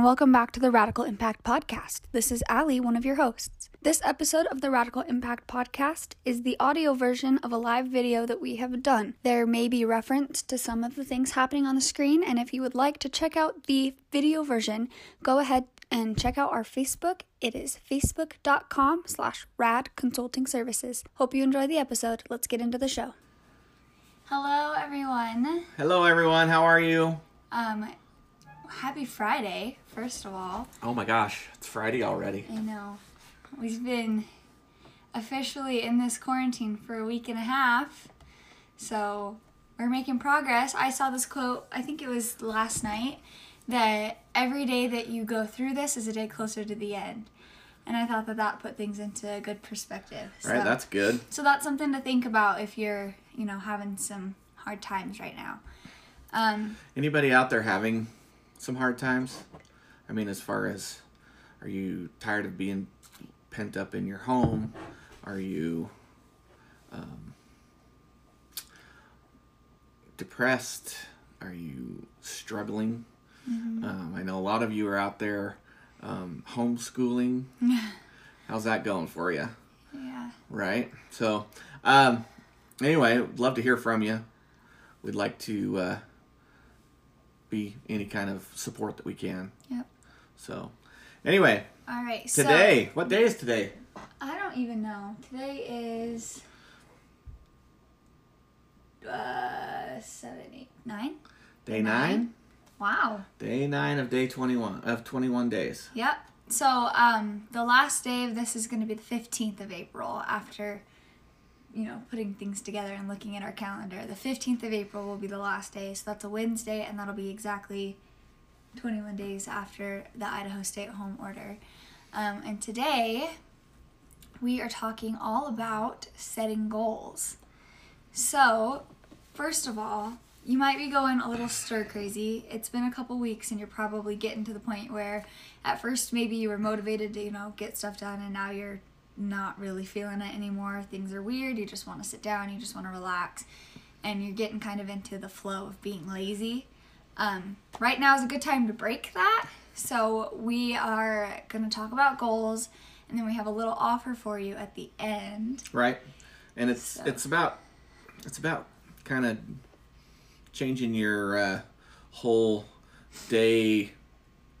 and welcome back to the Radical Impact Podcast. This is Ali, one of your hosts. This episode of the Radical Impact Podcast is the audio version of a live video that we have done. There may be reference to some of the things happening on the screen, and if you would like to check out the video version, go ahead and check out our Facebook. It is facebook.com slash rad consulting services. Hope you enjoy the episode. Let's get into the show. Hello, everyone. Hello, everyone. How are you? Um, happy Friday, first of all. Oh my gosh, it's Friday already. I know. We've been officially in this quarantine for a week and a half. So we're making progress. I saw this quote, I think it was last night, that every day that you go through this is a day closer to the end. And I thought that that put things into a good perspective. So, Right, that's good. so that's something to think about if you're, you know, having some hard times right now. Um, Anybody out there having some hard times? I mean, as far as are you tired of being pent up in your home? Are you um, depressed? Are you struggling? Um, I know a lot of you are out there um, homeschooling. How's that going for you? yeah. right? So, um, anyway, love to hear from you. We'd like to uh, be any kind of support that we can. Yep. So, anyway, All right. So, today, what day is today? I don't even know. Today is uh seven, eight, nine. Day nine. Wow. Day nine of day twenty-one of twenty-one days. Yep. So um the last day of this is gonna be the fifteenth of April after you know, putting things together and looking at our calendar. The fifteenth of April will be the last day, so that's a Wednesday and that'll be exactly twenty one days after the Idaho stay at home order. Um, and today we are talking all about setting goals. So, first of all, you might be going a little stir crazy. It's been a couple weeks and you're probably getting to the point where at first maybe you were motivated to, you know, get stuff done and now you're not really feeling it anymore. Things are weird. You just want to sit down, you just want to relax, and you're getting kind of into the flow of being lazy. Um, right now is a good time to break that. So, we are going to talk about goals and then we have a little offer for you at the end. Right, and it's So- it's about it's about kind of changing your uh, whole day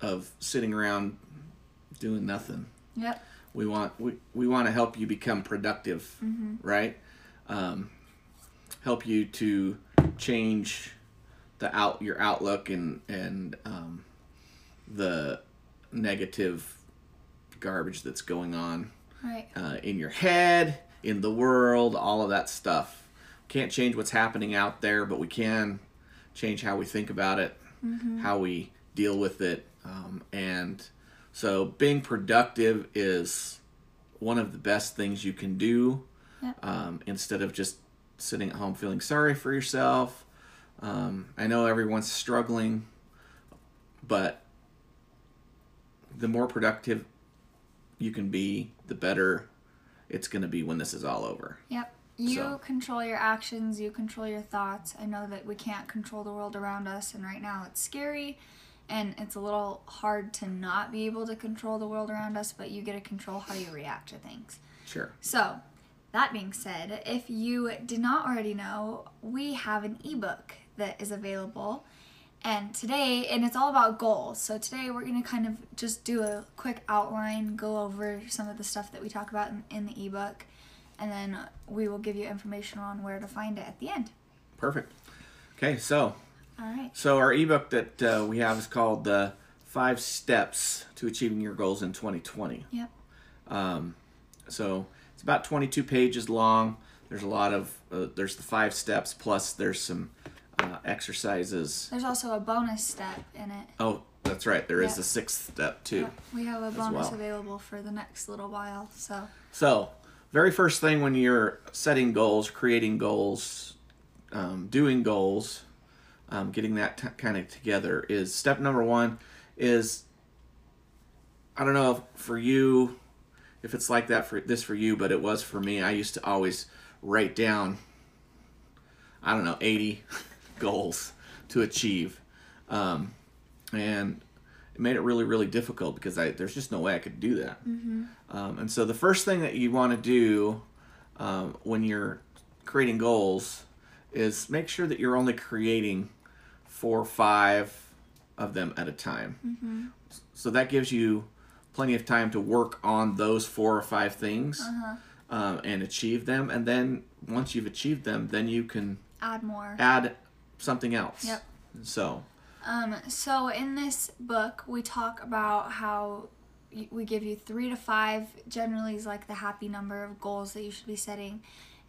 of sitting around doing nothing. Yep. We want we, we want to help you become productive right? Um, help you to change the out your outlook and and um, the negative garbage that's going on Right. uh, in your head in the world all of that stuff. Can't change what's happening out there but we can change how we think about it how we deal with it um, and so being productive is one of the best things you can do Yep. um, instead of just sitting at home feeling sorry for yourself. Um, I know everyone's struggling, but the more productive you can be, the better it's going to be when this is all over. Yep. You So- control your actions, you control your thoughts. I know that we can't control the world around us, and right now it's scary and it's a little hard to not be able to control the world around us, but you get to control how you react to things. Sure. So, that being said, if you did not already know, we have an ebook that is available. And today, and it's all about goals. So, today we're going to kind of just do a quick outline, go over some of the stuff that we talk about in, in the ebook, and then we will give you information on where to find it at the end. Perfect. Okay, so All right. So our ebook that uh, we have is called "The Five Steps to Achieving Your Goals in 2020." Yep. Um, so it's about 22 pages long. There's a lot of uh, there's the five steps plus there's some uh, exercises. There's also a bonus step in it. Oh, that's right. There is Yeah. a sixth step too. Yep. We have a bonus well. available for the next little while. So, So, very first thing when you're setting goals, creating goals, um, doing goals, um, getting that t- kind of together is step number one is I don't know if for you if it's like that for this for you, but it was for me. I used to always write down I don't know 80 goals to achieve, um, and it made it really really difficult because I there's just no way I could do that. Um, and so the first thing that you want to do um, when you're creating goals is make sure that you're only creating four or five of them at a time. So that gives you plenty of time to work on those four or five things um, and achieve them. And then once you've achieved them, then you can Add more. add something else. Yep. So, Um, so in this book, we talk about how we give you three to five, generally is like the happy number of goals that you should be setting.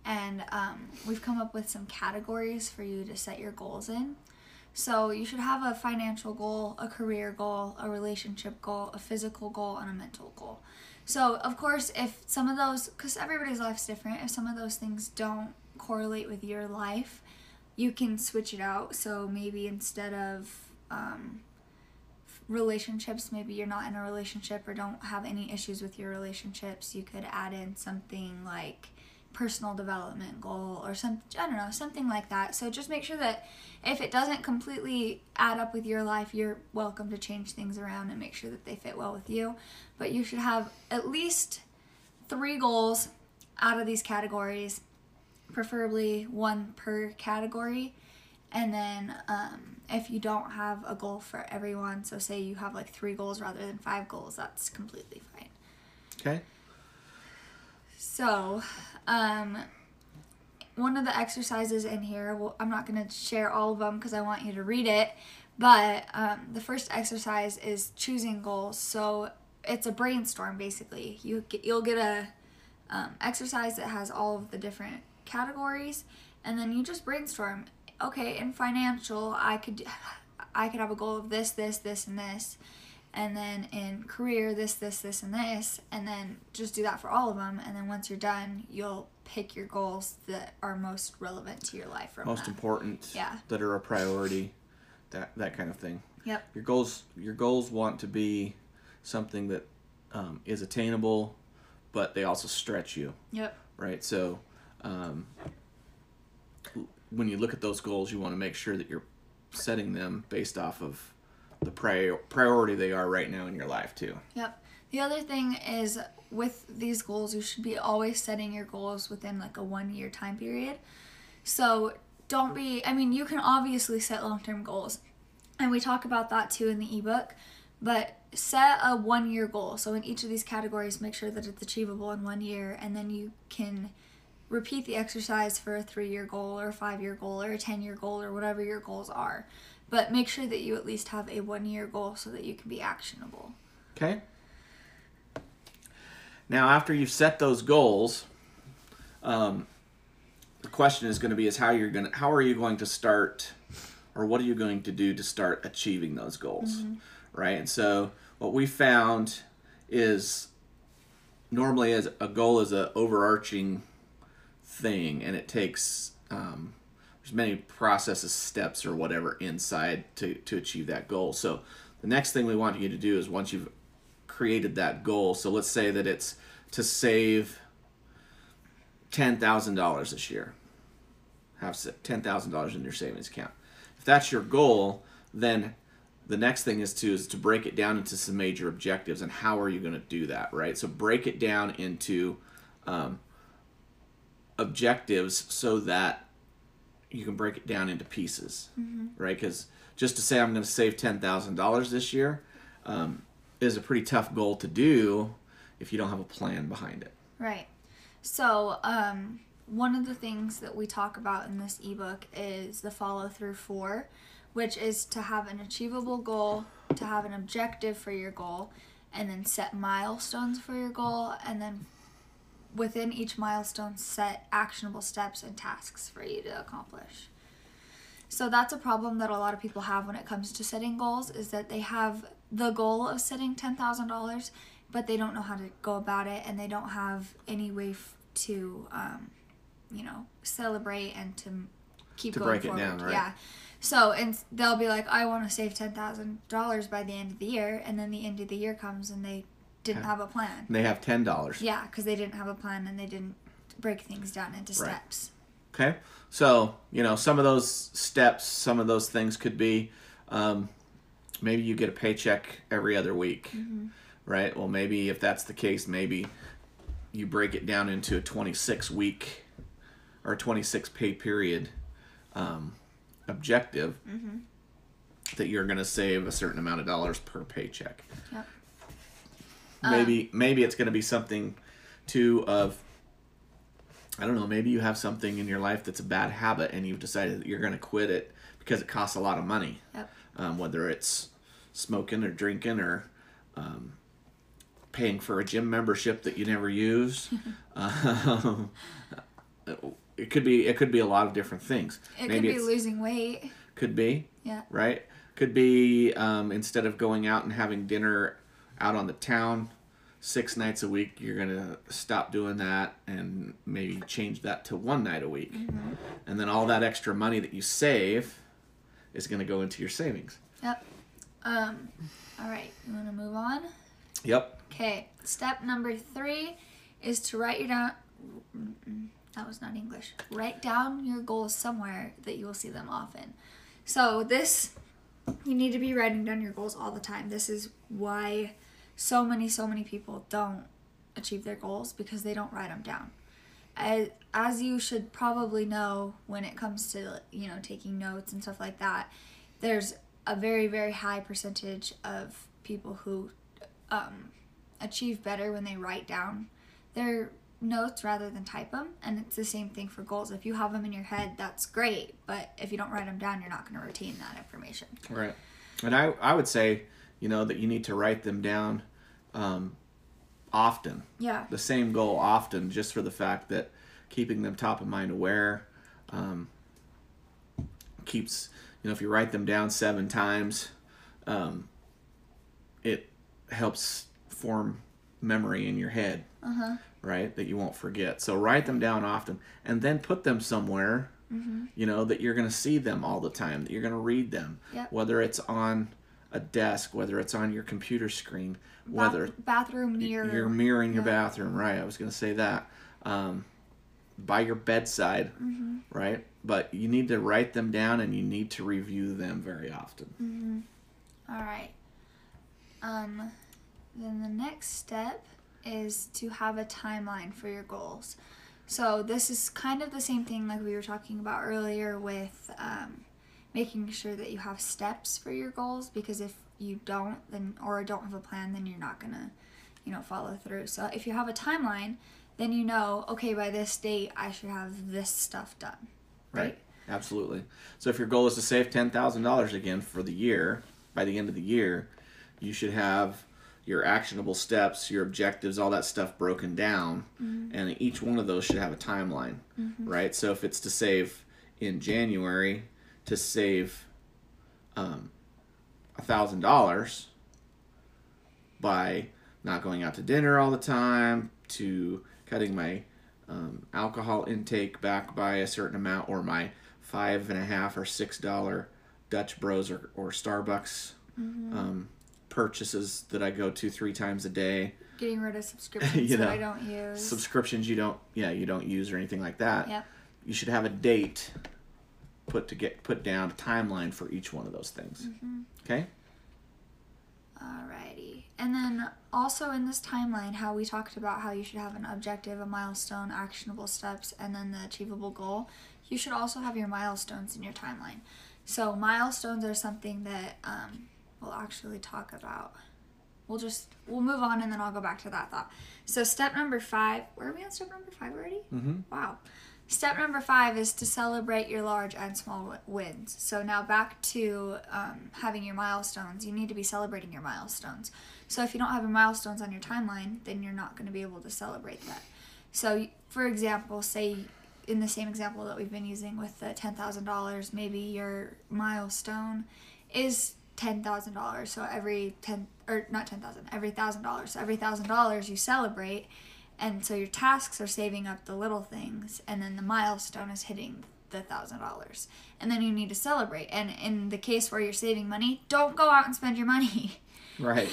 And um, we've come up with some categories for you to set your goals in. So you should have a financial goal, a career goal, a relationship goal, a physical goal, and a mental goal. So of course, if some of those, because everybody's life's different, if some of those things don't correlate with your life, you can switch it out. So maybe instead of um, relationships, maybe you're not in a relationship or don't have any issues with your relationships, you could add in something like personal development goal or some I don't know, something like that. So just make sure that if it doesn't completely add up with your life, you're welcome to change things around and make sure that they fit well with you. But you should have at least 3 goals out of these categories, preferably one per category. And then um, if you don't have a goal for everyone, so say you have like three goals rather than five goals, that's completely fine. okay. So, um, one of the exercises in here, well, I'm not going to share all of them because I want you to read it, but um, the first exercise is choosing goals. So it's a brainstorm basically. You get, you'll get a um, exercise that has all of the different categories, and then you just brainstorm. Okay, in financial, I could I could have a goal of this, this, this, and this and then in career this this this and this and then just do that for all of them and then once you're done you'll pick your goals that are most relevant to your life Most that. important. Yeah. That are a priority. That that kind of thing. yep Your goals your goals want to be something that um, is attainable, but they also stretch you. yep right? So, um, when you look at those goals, you want to make sure that you're setting them based off of the prior- priority they are right now in your life too. yep. The other thing is with these goals you should be always setting your goals within like a one year time period. So don't be i mean you can obviously set long-term goals and we talk about that too in the ebook but set a one year goal. So in each of these categories make sure that it's achievable in one year and then you can repeat the exercise for a three year goal or a five year goal or a 10 year goal or whatever your goals are but make sure that you at least have a one year goal so that you can be actionable Okay. Now, after you've set those goals, um, the question is going to be: is how you're going to how are you going to start, or what are you going to do to start achieving those goals, right? And so, what we found is normally as a goal is an overarching thing, and it takes um, many processes, steps, or whatever inside to to achieve that goal. So, the next thing we want you to do is once you've created that goal. So let's say that it's to save ten thousand dollars this year. Have ten thousand dollars in your savings account. If that's your goal, then the next thing is to is to break it down into some major objectives and how are you going to do that, right? So break it down into um, objectives so that you can break it down into pieces, right? Because just to say I'm going to save ten thousand dollars this year um, is a pretty tough goal to do if you don't have a plan behind it. Right. So, um, one of the things that we talk about in this ebook is the follow through four, which is to have an achievable goal, to have an objective for your goal, and then set milestones for your goal, and then within each milestone, set actionable steps and tasks for you to accomplish. So that's a problem that a lot of people have when it comes to setting goals is that they have the goal of setting $10,000 but they don't know how to go about it and they don't have any way f- to um, you know celebrate and to keep To going break it down, right. Yeah. So and they'll be like, I want to save ten thousand dollars by the end of the year, and then the end of the year comes and they didn't have a plan. And they have ten dollars. Yeah, because they didn't have a plan and they didn't break things down into Right. steps. Okay, so you know some of those steps, some of those things could be, um, maybe you get a paycheck every other week, right? Well, maybe if that's the case, maybe you break it down into a 26 week or 26 pay period um, objective that you're going to save a certain amount of dollars per paycheck. Yep. Maybe maybe it's going to be something too of I don't know, maybe you have something in your life that's a bad habit and you've decided that you're going to quit it because it costs a lot of money. Yep. Um, whether it's smoking or drinking or um, paying for a gym membership that you never use. um, it could be it could be a lot of different things. It maybe could be losing weight. could be Yeah. right? Could be um, instead of going out and having dinner out on the town six nights a week, you're gonna stop doing that and maybe change that to one night a week, and then all that extra money that you save is gonna go into your savings. Yep. Um. All right. You want to move on? Yep. Okay. Step number three is to write your down. mm-mm, That was not English. Write down your goals somewhere that you will see them often. So this, you need to be writing down your goals all the time. This is why so many, so many people don't achieve their goals because they don't write them down. As, as you should probably know when it comes to you know taking notes and stuff like that, there's a very very high percentage of people who um, achieve better when they write down their notes rather than type them and it's the same thing for goals if you have them in your head that's great but if you don't write them down you're not going to retain that information Right. And I I would say you know that you need to write them down um, often. yeah the same goal often just for the fact that keeping them top of mind aware um, keeps you know if you write them down seven times um, it helps form memory in your head uh-huh right that you won't forget so write them down often and then put them somewhere Mhm. you know that you're going to see them all the time that you're going to read them Yep. whether it's on a desk whether it's on your computer screen Bath- whether bathroom mirror you're mirroring your Yeah. bathroom, right? I was going to say that. Um, by your bedside, Mm-hmm. right? But you need to write them down and you need to review them very often. Mm-hmm. All right. Um, then the next step is to have a timeline for your goals. So this is kind of the same thing like we were talking about earlier with um, making sure that you have steps for your goals because if you don't then or don't have a plan then you're not gonna you know follow through. So if you have a timeline, then you know okay by this date I should have this stuff done. Right. Absolutely. So if your goal is to save $10,000 again for the year, by the end of the year, you should have your actionable steps, your objectives, all that stuff broken down, mm-hmm. and each one of those should have a timeline, mm-hmm. right? So if it's to save in January, to save um, $1,000 by not going out to dinner all the time, to cutting my um, alcohol intake back by a certain amount, or my five and a half or six dollar Dutch Bros or, or Starbucks um, purchases that I go to three times a day. Getting rid of subscriptions You that know, I don't use. Subscriptions you don't, yeah, you don't use or anything like that. Yep. You should have a date put to get put down, a timeline for each one of those things. Okay. Alrighty. And then also in this timeline, how we talked about how you should have an objective, a milestone, actionable steps, and then the achievable goal. You should also have your milestones in your timeline. So milestones are something that um, we'll actually talk about. We'll just we'll move on and then I'll go back to that thought. So step number five. Where are we on step number five already? Mm-hmm. Wow. Step number five is to celebrate your large and small wins. So now back to um, having your milestones. You need to be celebrating your milestones. So if you don't have your milestones on your timeline, then you're not going to be able to celebrate that. So, for example, say in the same example that we've been using with the $10,000, maybe your milestone is $10,000. So every 10 or not 10,000, every $1,000. So every $1,000 you celebrate and so your tasks are saving up the little things and then the milestone is hitting the thousand dollars and then you need to celebrate and in the case where you're saving money don't go out and spend your money Right.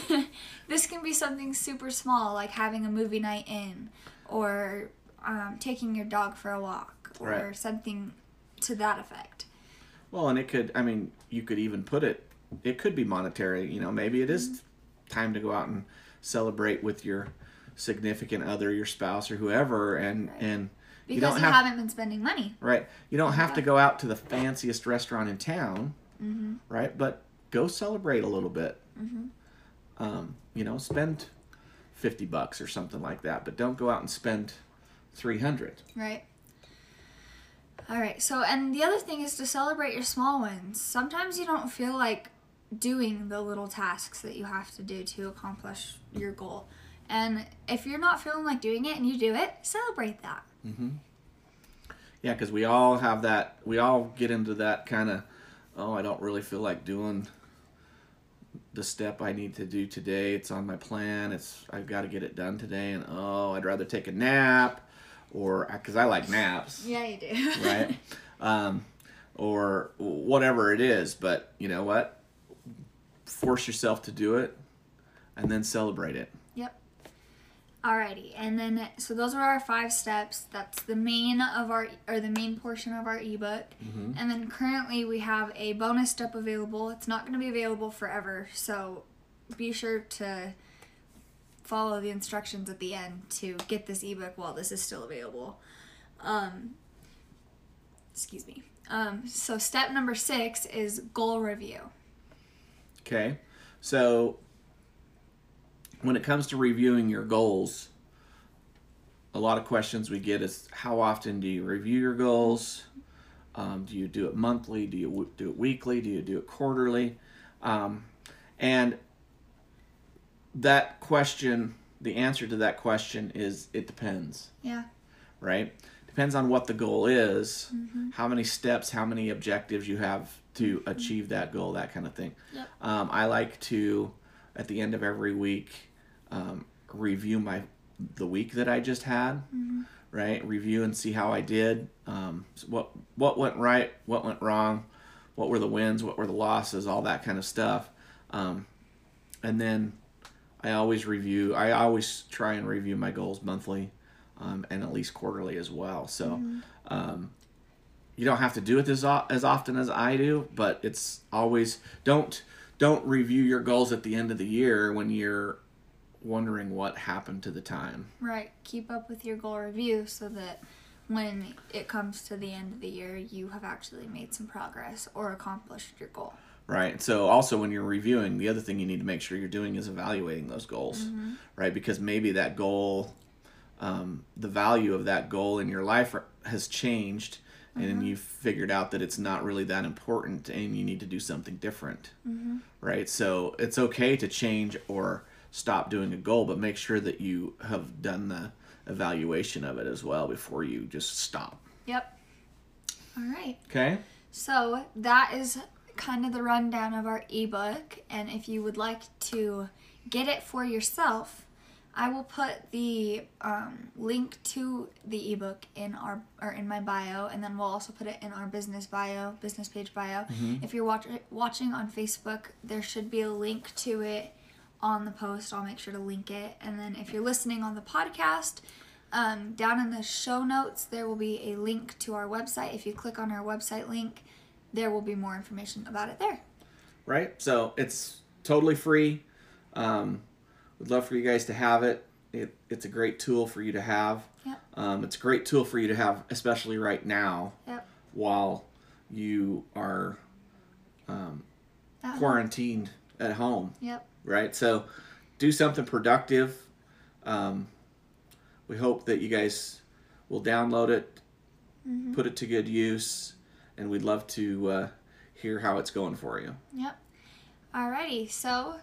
this can be something super small like having a movie night in or um, taking your dog for a walk or Right. something to that effect Well, and it could, I mean, you could even put it it could be monetary. You know, maybe it is time to go out and celebrate with your significant other, your spouse, or whoever, and Right. and Because you don't you, have haven't been spending money. right. You don't have to go out to the fanciest restaurant in town, Mm-hmm. right? But go celebrate a little bit. Mm-hmm. Um, you know, spend fifty bucks or something like that, but don't go out and spend three hundred. Right. All right. So, and the other thing is to celebrate your small wins. Sometimes you don't feel like doing the little tasks that you have to do to accomplish your goal. And if you're not feeling like doing it and you do it, celebrate that. Mm-hmm. Yeah, because we all have that. We all get into that kind of, oh, I don't really feel like doing the step I need to do today. It's on my plan. It's I've got to get it done today, and oh, I'd rather take a nap, or because I like naps, Yeah, you do. right? um, or whatever it is. But you know what? Force yourself to do it, and then celebrate it. Yep. Alrighty, and then so those are our five steps. That's the main of our or the main portion of our ebook. Mhm. And then currently we have a bonus step available. It's not going to be available forever, so be sure to follow the instructions at the end to get this ebook while this is still available. Um, excuse me. Um, so step number six is goal review. Okay. So when it comes to reviewing your goals, a lot of questions we get is how often do you review your goals? Um, do you do it monthly? Do you w- do it weekly? Do you do it quarterly? Um, and that question, the answer to that question is it depends Yeah. right? Depends on what the goal is, how many steps, how many objectives you have to achieve that goal, that kind of thing. Yep. Um, I like to, at the end of every week, um, review my the week that I just had, right? Review and see how I did. Um, what what went right, what went wrong, what were the wins, what were the losses, all that kind of stuff. Um, and then I always review. I always try and review my goals monthly, um, and at least quarterly as well. So, um, you don't have to do it as as often as I do, but it's always don't don't review your goals at the end of the year when you're wondering what happened to the time. Right. Keep up with your goal review so that when it comes to the end of the year, you have actually made some progress or accomplished your goal. Right. So also when you're reviewing, the other thing you need to make sure you're doing is evaluating those goals, mm-hmm. right? Because maybe that goal, um, the value of that goal in your life has changed, and mm-hmm. you've figured out that it's not really that important, and you need to do something different, mm-hmm. right? So it's okay to change or stop doing a goal, but make sure that you have done the evaluation of it as well before you just stop. Yep. All right. Okay. So that is kind of the rundown of our ebook. And if you would like to get it for yourself, I will put the um, link to the ebook in our or in my bio, and then we'll also put it in our business bio, business page bio. If you're watch, watching on Facebook, there should be a link to it on the post. I'll make sure to link it. And then if you're listening on the podcast, um, down in the show notes, there will be a link to our website. If you click on our website link, there will be more information about it there. right? So it's totally free. Um, we'd love for you guys to have it. it. It's a great tool for you to have. Yep. Um, it's a great tool for you to have, especially right now Yep. while you are um, quarantined at home, Yep. right? So do something productive. Um, we hope that you guys will download it, put it to good use, and we'd love to uh, hear how it's going for you. Yep. Alrighty, so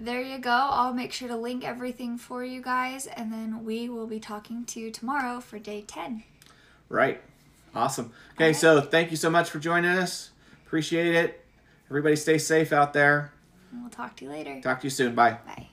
there you go. I'll make sure to link everything for you guys, and then we will be talking to you tomorrow for day 10. Right. Awesome. Okay, Alright. so thank you so much for joining us. Appreciate it. Everybody stay safe out there. And we'll talk to you later. Talk to you soon. Bye. Bye.